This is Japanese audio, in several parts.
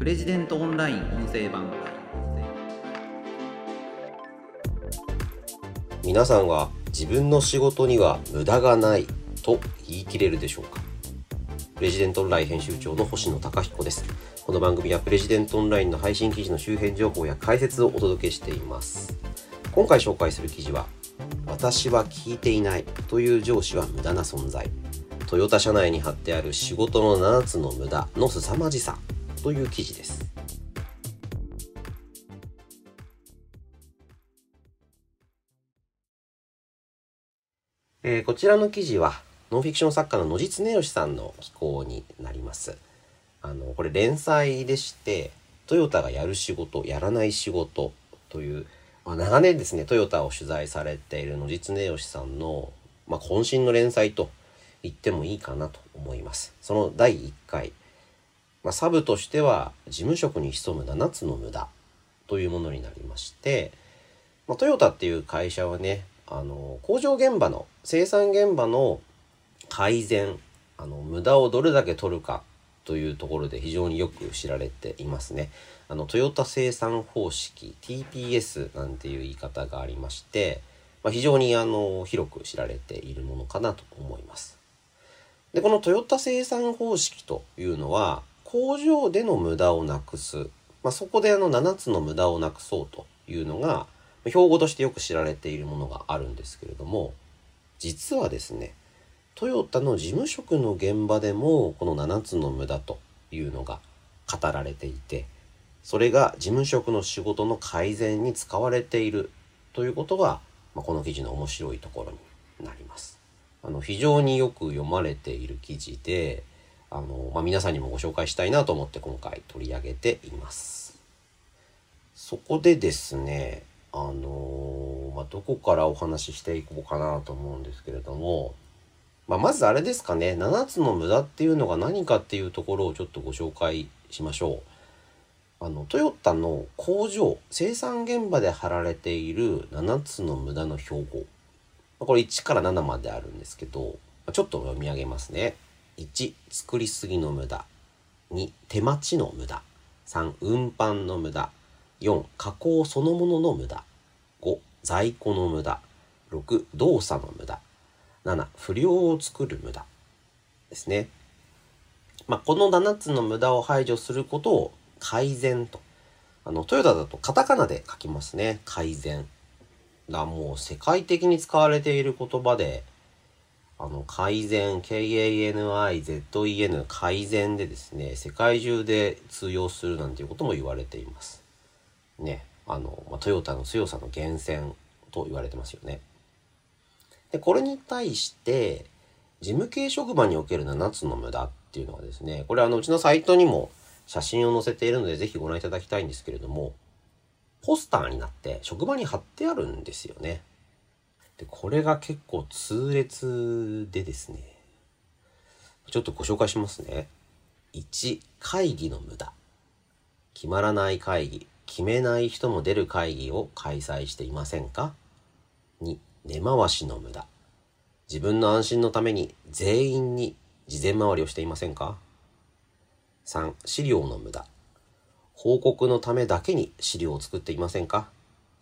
プレジデントオンライン音声版皆さんは自分の仕事には無駄がないと言い切れるでしょうか？プレジデントオンライン編集長の星野貴彦です。この番組はプレジデントオンラインの配信記事の周辺情報や解説をお届けしています。今回紹介する記事は私は聞いていないという上司は無駄な存在。トヨタ社内に貼ってある仕事の7つの無駄の凄まじさ。という記事ですえー、こちらの記事はノンフィクション作家の野地恒義さんの寄稿になります。あのこれ連載でしてトヨタがやる仕事やらない仕事という、まあ、長年ですねトヨタを取材されている野地恒義さんの、まあ、渾身の連載と言ってもいいかなと思います。その第1回、まあ、サブとしては事務職に潜む7つの無駄というものになりまして、まあ、トヨタっていう会社はねあの工場現場の生産現場の改善あの無駄をどれだけ取るかというところで非常によく知られていますね。あのトヨタ生産方式 TPS なんていう言い方がありまして、まあ、非常にあの広く知られているものかなと思います。でこのトヨタ生産方式というのは工場での無駄をなくす、まあ、そこであの7つの無駄をなくそうというのが標語としてよく知られているものがあるんですけれども実はですねトヨタの事務職の現場でもこの7つの無駄というのが語られていてそれが事務職の仕事の改善に使われているということが、まあ、この記事の面白いところになります。あの非常によく読まれている記事であの、まあ、皆さんにもご紹介したいなと思って今回取り上げています。そこでですねあのまあ、どこからお話ししていこうかなと思うんですけれども、まあ、まずあれですかね7つの無駄っていうのが何かっていうところをちょっとご紹介しましょう。あのトヨタの工場生産現場で貼られている7つの無駄の標語これ1から7まであるんですけどちょっと読み上げますね1作りすぎの無駄2手待ちの無駄3運搬の無駄4加工そのものの無駄5在庫の無駄6動作の無駄7不良を作る無駄ですね。まあ、この7つの無駄を排除することを改善と。あの、トヨタだとカタカナで書きますね。改善。がもう世界的に使われている言葉で、あの、改善、K-A-N-I-Z-E-N、改善でですね、世界中で通用するなんていうことも言われています。ね、あの、まあ、トヨタの強さの源泉と言われてますよね。で、これに対して、事務系職場における7つの無駄っていうのはですね、これあの、うちのサイトにも写真を載せているので、ぜひご覧いただきたいんですけれども、ポスターになって職場に貼ってあるんですよね。で、これが結構痛烈でですね、ちょっとご紹介しますね。1、会議の無駄。決まらない会議。決めない人も出る会議を開催していませんか ?2、根回しの無駄。自分の安心のために全員に事前回りをしていませんか ?3、資料の無駄。報告のためだけに資料を作っていませんか？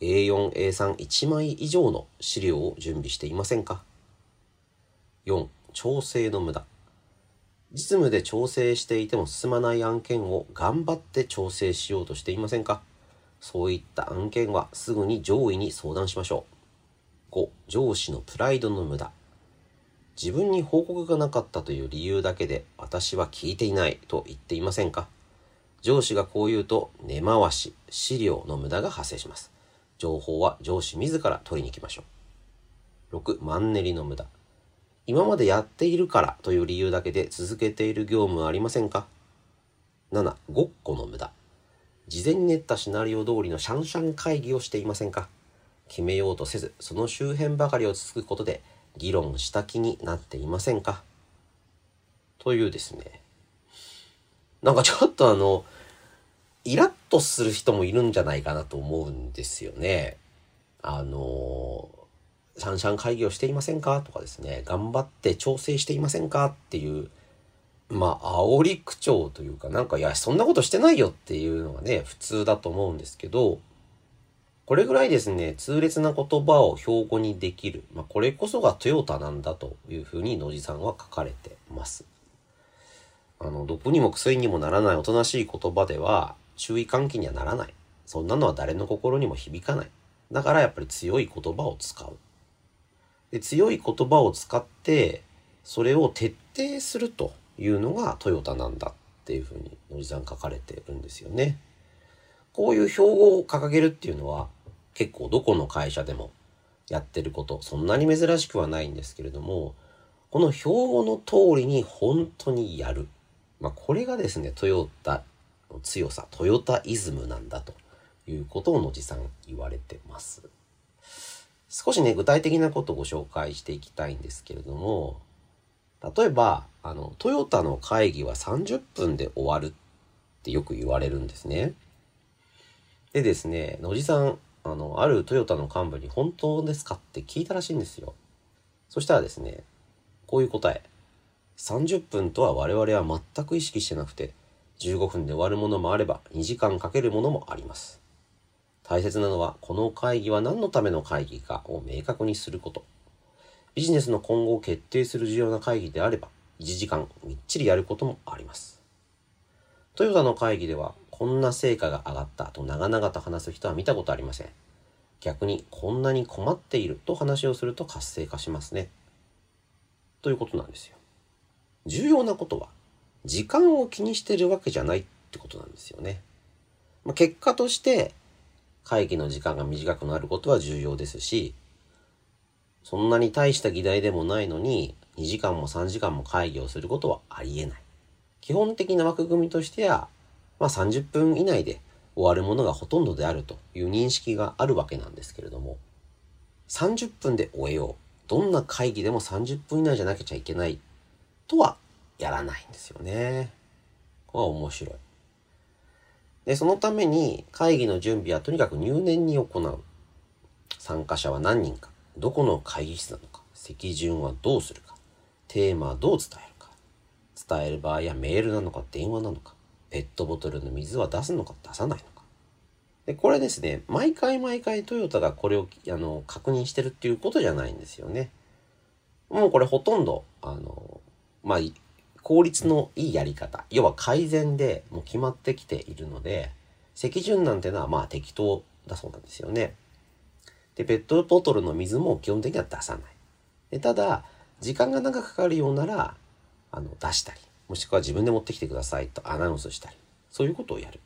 ?A4、A31 枚以上の資料を準備していませんか ?4、調整の無駄。実務で調整していても進まない案件を頑張って調整しようとしていませんか？そういった案件はすぐに上位に相談しましょう。5、上司のプライドの無駄。自分に報告がなかったという理由だけで私は聞いていないと言っていませんか？上司がこう言うと根回し、資料の無駄が発生します。情報は上司自ら取りに行きましょう。6、マンネリの無駄。今までやっているからという理由だけで続けている業務はありませんか ?7、ごっこの無駄。事前に練ったシナリオ通りのシャンシャン会議をしていませんか？決めようとせず、その周辺ばかりをつつくことで議論した気になっていませんか？というですね。なんかちょっとあの、イラッとする人もいるんじゃないかなと思うんですよね。あの、シャンシャン会議をしていませんかとかですね、頑張って調整していませんかっていう、まあ、煽り口調というか、なんか、いや、そんなことしてないよっていうのがね、普通だと思うんですけど、これぐらいですね、痛烈な言葉を標語にできる。まあ、これこそがトヨタなんだというふうに野地さんは書かれてます。あの、毒にも薬にもならないおとなしい言葉では、注意喚起にはならない。そんなのは誰の心にも響かない。だからやっぱり強い言葉を使う。で強い言葉を使って、それを徹底するというのがトヨタなんだっていうふうに野地さん書かれてるんですよね。こういう標語を掲げるっていうのは結構どこの会社でもやってること、そんなに珍しくはないんですけれども、この標語の通りに本当にやる。まあ、これがですね、トヨタの強さ、トヨタイズムなんだということを野地さん言われてます。少しね、具体的なことをご紹介していきたいんですけれども、例えば、あの、トヨタの会議は30分で終わるってよく言われるんですね。でですね、野地さん、あの、あるトヨタの幹部に本当ですかって聞いたらしいんですよ。そしたらですね、こういう答え。30分とは我々は全く意識してなくて、15分で終わるものもあれば2時間かけるものもあります。大切なのは、この会議は何のための会議かを明確にすること。ビジネスの今後を決定する重要な会議であれば、1時間みっちりやることもあります。トヨタの会議では、こんな成果が上がったと長々と話す人は見たことありません。逆に、こんなに困っていると話をすると活性化しますね。ということなんですよ。重要なことは、時間を気にしてるわけじゃないってことなんですよね。まあ、結果として、会議の時間が短くなることは重要ですし、そんなに大した議題でもないのに、2時間も3時間も会議をすることはありえない。基本的な枠組みとしては、まあ30分以内で終わるものがほとんどであるという認識があるわけなんですけれども、30分で終えよう。どんな会議でも30分以内じゃなきゃいけないとはやらないんですよね。これは面白い。で、そのために会議の準備はとにかく入念に行う。参加者は何人か、どこの会議室なのか、席順はどうするか、テーマはどう伝えるか、伝える場合はメールなのか電話なのか、ペットボトルの水は出すのか出さないのか。で、これですね、毎回毎回トヨタがこれをあの確認してるっていうことじゃないんですよね。もうこれほとんど、あの、まあ、効率のいいやり方、要は改善でもう決まってきているので、席順なんてのはまあ適当だそうなんですよね。で、ペットボトルの水も基本的には出さない。でただ、時間が長くかかるようなら、あの、出したり、もしくは自分で持ってきてくださいとアナウンスしたり、そういうことをやる。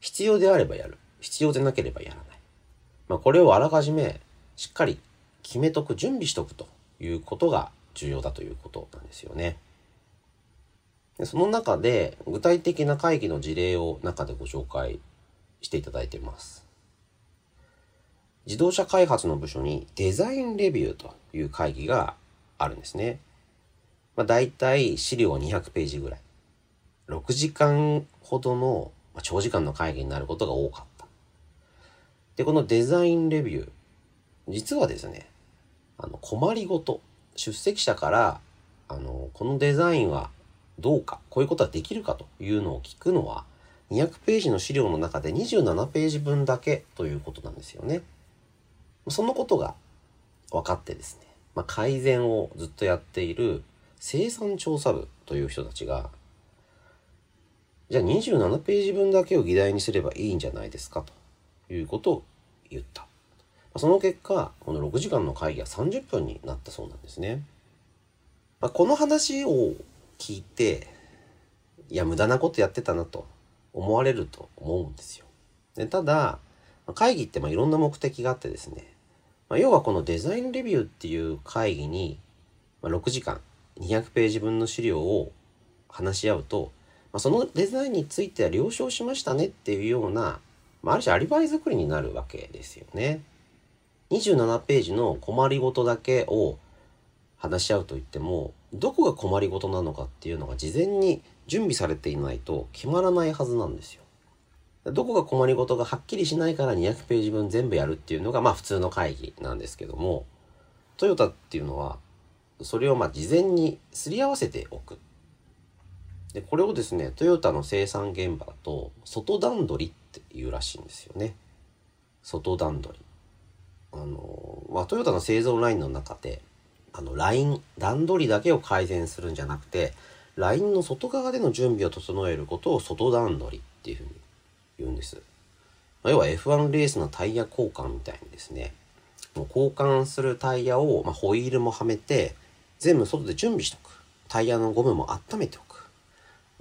必要であればやる。必要でなければやらない。まあ、これをあらかじめしっかり決めとく、準備しとくということが重要だということなんですよね。でその中で具体的な会議の事例を中でご紹介していただいています。自動車開発の部署にデザインレビューという会議があるんですね。まあ、大体資料200ページぐらい。6時間ほどの長時間の会議になることが多かった。で、このデザインレビュー、実はですね、あの、困りごと、出席者から、あの、このデザインはどうか、こういうことはできるかというのを聞くのは、200ページの資料の中で27ページ分だけということなんですよね。そのことが分かってですね、まあ、改善をずっとやっている生産調査部という人たちが、じゃあ27ページ分だけを議題にすればいいんじゃないですかということを言った。その結果、この6時間の会議は30分になったそうなんですね。まあ、この話を聞いて、いや、無駄なことやってたなと思われると思うんですよ。でただ、会議ってまあいろんな目的があってですね、まあ、要はこのデザインレビューっていう会議に、まあ、6時間200ページ分の資料を話し合うと、まあ、そのデザインについては了承しましたねっていうような、まあ、ある種アリバイ作りになるわけですよね。27ページの困りごとだけを話し合うといってもどこが困りごとなのかっていうのが事前に準備されていないと決まらないはずなんですよ。どこが困りごとがはっきりしないから200ページ分全部やるっていうのがまあ普通の会議なんですけどもトヨタっていうのはそれをまあ事前にすり合わせておく。でこれをですねトヨタの生産現場だと外段取りっていうらしいんですよね外段取りあの、まあ、トヨタの製造ラインの中であのライン段取りだけを改善するんじゃなくてラインの外側での準備を整えることを外段取りっていうふうに言うんです、要は F1 レースのタイヤ交換みたいにですねもう交換するタイヤを、まあ、ホイールもはめて全部外で準備しとく。タイヤのゴムも温めておく。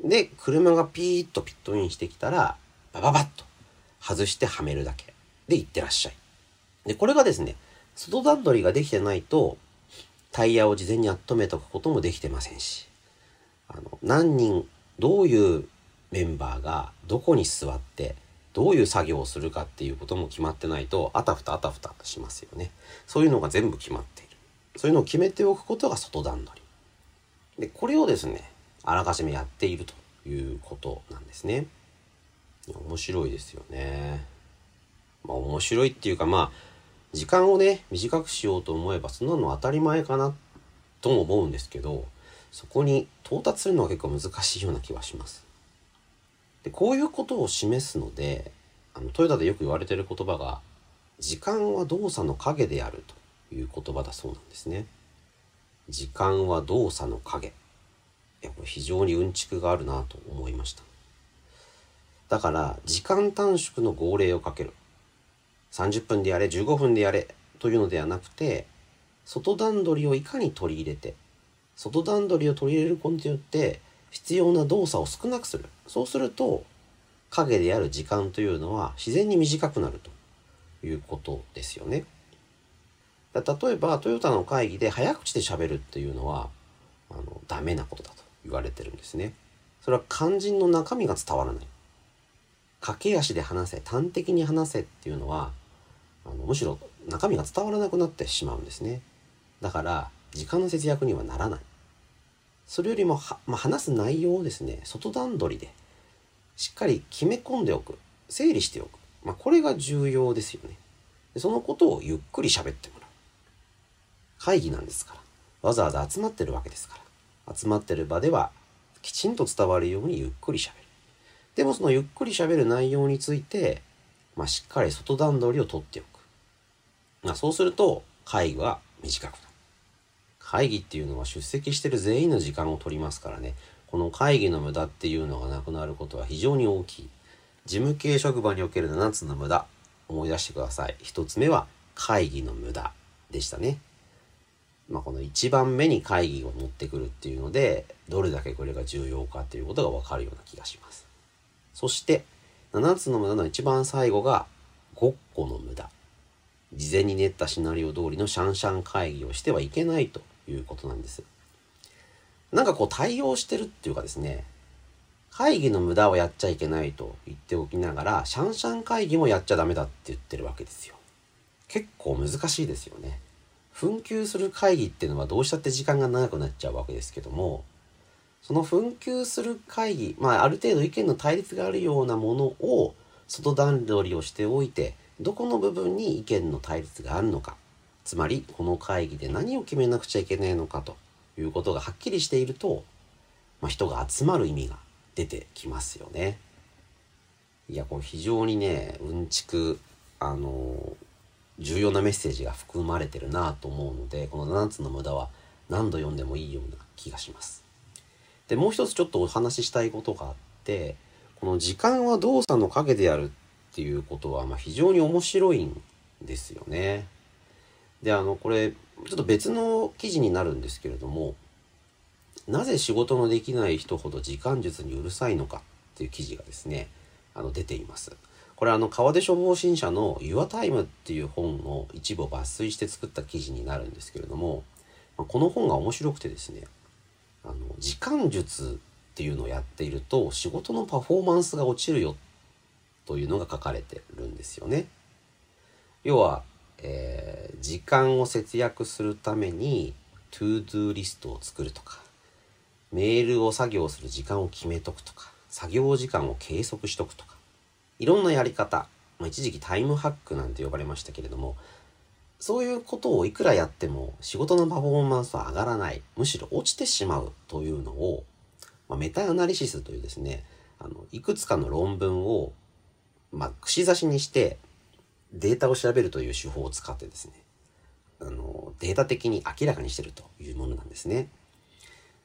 で車がピーッとピットインしてきたらバババッと外してはめるだけで行ってらっしゃい。でこれがですね外段取りができてないとタイヤを事前に温めとくこともできてませんしあの何人どういうメンバーがどこに座ってどういう作業をするかっていうことも決まってないとあたふたあたふたしますよね。そういうのが全部決まっている。そういうのを決めておくことが外段取り。でこれをですねあらかじめやっているということなんですね。面白いですよね。まあ面白いっていうかまあ時間をね短くしようと思えばそんなの当たり前かなとも思うんですけどそこに到達するのは結構難しいような気はしますでこういうことを示すのであのトヨタでよく言われてる言葉が「時間は動作の影である」という言葉だそうなんですね。時間は動作の影。やこれ非常にうんちくがあるなと思いました。だから時間短縮の号令をかける。30分でやれ15分でやれというのではなくて外段取りをいかに取り入れて外段取りを取り入れることによって必要な動作を少なくするそうすると影である時間というのは自然に短くなるということですよね。例えばトヨタの会議で早口で喋るっていうのはあのダメなことだと言われてるんですね。それは肝心の中身が伝わらない。駆け足で話せ端的に話せっていうのはあのむしろ中身が伝わらなくなってしまうんですね。だから時間の節約にはならない。それよりも、まあ、話す内容をですね外段取りでしっかり決め込んでおく。整理しておく、まあ、これが重要ですよね。でそのことをゆっくり喋ってもらう。会議なんですから。わざわざ集まってるわけですから。集まってる場ではきちんと伝わるようにゆっくり喋る。でもそのゆっくり喋る内容について、まあ、しっかり外段取りを取っておく、まあ、そうすると会議は短くなる。会議っていうのは出席してる全員の時間を取りますからね。この会議の無駄っていうのがなくなることは非常に大きい。事務系職場における7つの無駄思い出してください。1つ目は会議の無駄でしたね。まあ、この1番目に会議を持ってくるっていうのでどれだけこれが重要かっていうことが分かるような気がします。そして7つの無駄の一番最後がごっこの無駄。事前に練ったシナリオ通りのシャンシャン会議をしてはいけないということなんです。なんかこう対応してるっていうかですね、会議の無駄をやっちゃいけないと言っておきながら、シャンシャン会議もやっちゃダメだって言ってるわけですよ。結構難しいですよね。紛糾する会議っていうのはどうしたって時間が長くなっちゃうわけですけども、その紛糾する会議、まあある程度意見の対立があるようなものを外段取りをしておいて、どこの部分に意見の対立があるのか、つまりこの会議で何を決めなくちゃいけないのかということがはっきりしていると、まあ、人が集まる意味が出てきますよね。いやこれ非常にねうんちくあの重要なメッセージが含まれてるなと思うのでこの7つの無駄は何度読んでもいいような気がします。でもう一つちょっとお話ししたいことがあってこの時間は動作の影であるっていうことはま非常に面白いんですよね。であのこれちょっと別の記事になるんですけれどもなぜ仕事のできない人ほど時間術にうるさいのかっていう記事がですねあの出ています。これあの川出処方新社の Your Time っていう本の一部を抜粋して作った記事になるんですけれどもこの本が面白くてですねあの時間術っていうのをやっていると仕事のパフォーマンスが落ちるよというのが書かれてるんですよね。要はえー、時間を節約するために to-do リストを作るとかメールを作業する時間を決めとくとか作業時間を計測しとくとかいろんなやり方、まあ、一時期タイムハックなんて呼ばれましたけれどもそういうことをいくらやっても仕事のパフォーマンスは上がらないむしろ落ちてしまうというのをまあ、メタアナリシスというですね、あの、いくつかの論文を、まあ、串刺しにしてデータを調べるという手法を使ってですね、あの、データ的に明らかにしてるというものなんですね。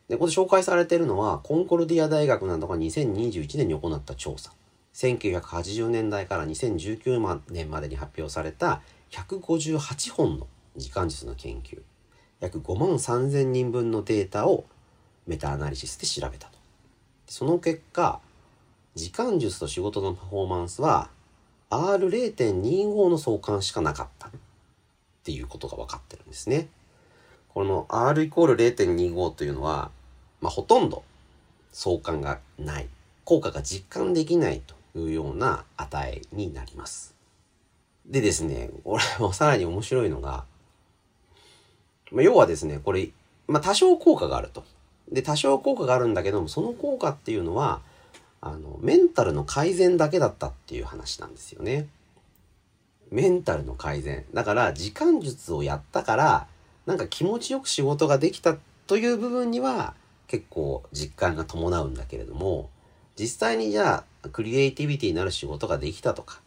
で、ここで紹介されているのは、コンコルディア大学などが2021年に行った調査。1980年代から2019年までに発表された158本の時間術の研究。約5万3000人分のデータをメタアナリシスで調べたと。その結果、時間術と仕事のパフォーマンスは R0.25 の相関しかなかったっていうことが分かってるんですね。この R イコール0.25というのは、まあ、ほとんど相関がない、効果が実感できないというような値になります。でですね、これもさらに面白いのが、まあ、要はですね、これ、まあ、多少効果があると。で、多少効果があるんだけども、その効果っていうのは、あの、メンタルの改善だけだったっていう話なんですよね。メンタルの改善。だから、時間術をやったから、なんか気持ちよく仕事ができたという部分には、結構実感が伴うんだけれども、実際にじゃあ、クリエイティビティになる仕事ができたとか、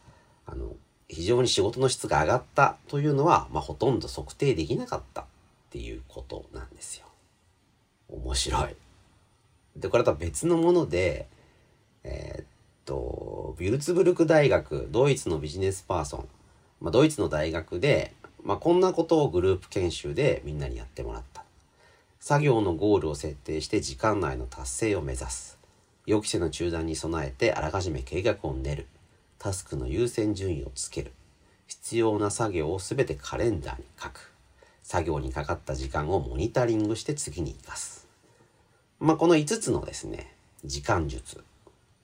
あの、非常に仕事の質が上がったというのは、まあ、ほとんど測定できなかったっていうことなんですよ。面白い。で、これとは別のもので、えー、っと、ビルツブルク大学、ドイツのビジネスパーソン、まあ、ドイツの大学で、まあ、こんなことをグループ研修でみんなにやってもらった。作業のゴールを設定して時間内の達成を目指す。予期せぬ中断に備えてあらかじめ計画を練る。タスクの優先順位をつける。必要な作業をすべてカレンダーに書く。作業にかかった時間をモニタリングして次に生かす。まあ、この5つのですね、時間術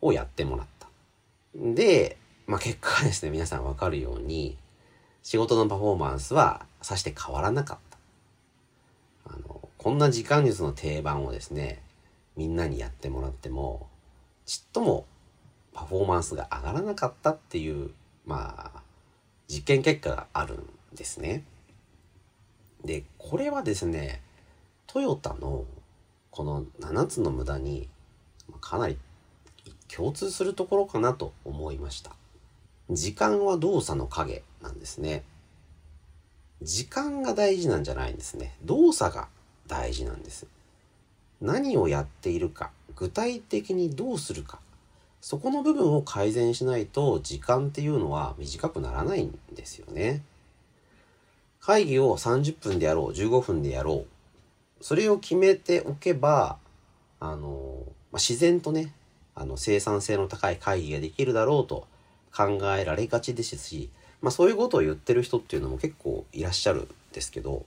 をやってもらった。で、まあ、結果はですね、皆さんわかるように、仕事のパフォーマンスはさして変わらなかった。あの、こんな時間術の定番をですね、みんなにやってもらっても、ちっともパフォーマンスが上がらなかったっていう、まあ、実験結果があるんですね。で、これはですね、トヨタのこの7つの無駄にかなり共通するところかなと思いました。時間は動作の影なんですね。時間が大事なんじゃないんですね。動作が大事なんです。何をやっているか、具体的にどうするか、そこの部分を改善しないと時間っていうのは短くならないんですよね。会議を30分でやろう、15分でやろう。それを決めておけば、あの、まあ、自然とね、あの、生産性の高い会議ができるだろうと考えられがちですし、まあそういうことを言ってる人っていうのも結構いらっしゃるんですけど、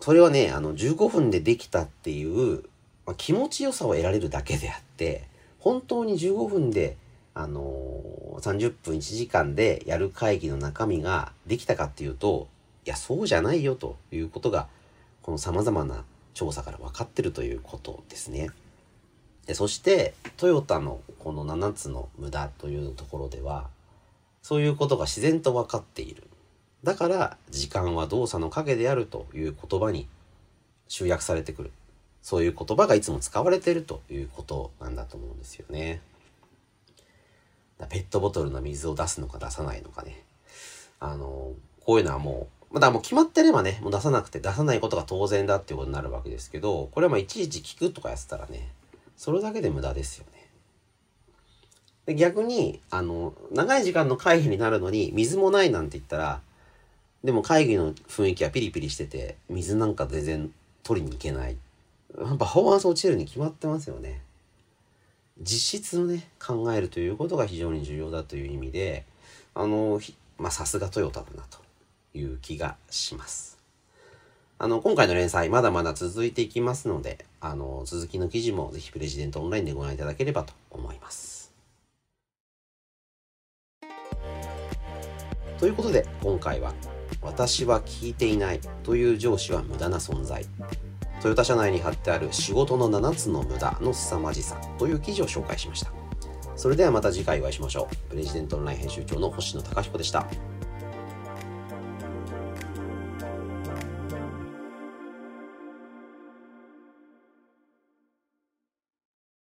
それはね、あの、15分でできたっていう、まあ、気持ちよさを得られるだけであって、本当に15分で、あのー、30分1時間でやる会議の中身ができたかっていうと、いや、そうじゃないよということが、この様々な調査から分かってるということですね。でそして、トヨタのこの7つの無駄というところでは、そういうことが自然と分かっている。だから、時間は動作の影であるという言葉に集約されてくる。そういう言葉がいつも使われているということなんだと思うんですよね。ペットボトルの水を出すのか出さないのかね。あの、こういうのはもう、まだもう決まってればね、もう出さなくて出さないことが当然だっていうことになるわけですけど、これはまあいちいち聞くとかやってたらね、それだけで無駄ですよね。で逆に、あの、長い時間の会議になるのに水もないなんて言ったら、でも会議の雰囲気はピリピリしてて、水なんか全然取りに行けない。パフォーマンス落ちるに決まってますよね。実質をね、考えるということが非常に重要だという意味で、あの、まあ、さすがトヨタだなという気がします。あの、今回の連載まだまだ続いていきますので、あの、続きの記事もぜひプレジデントオンラインでご覧いただければと思います。ということで、今回は、私は聞いていないという上司は無駄な存在トヨタ社内に貼ってある仕事の7つの無駄の凄まじさという記事を紹介しました。それではまた次回お会いしましょう。プレジデントオンライン編集長の星野貴彦でした。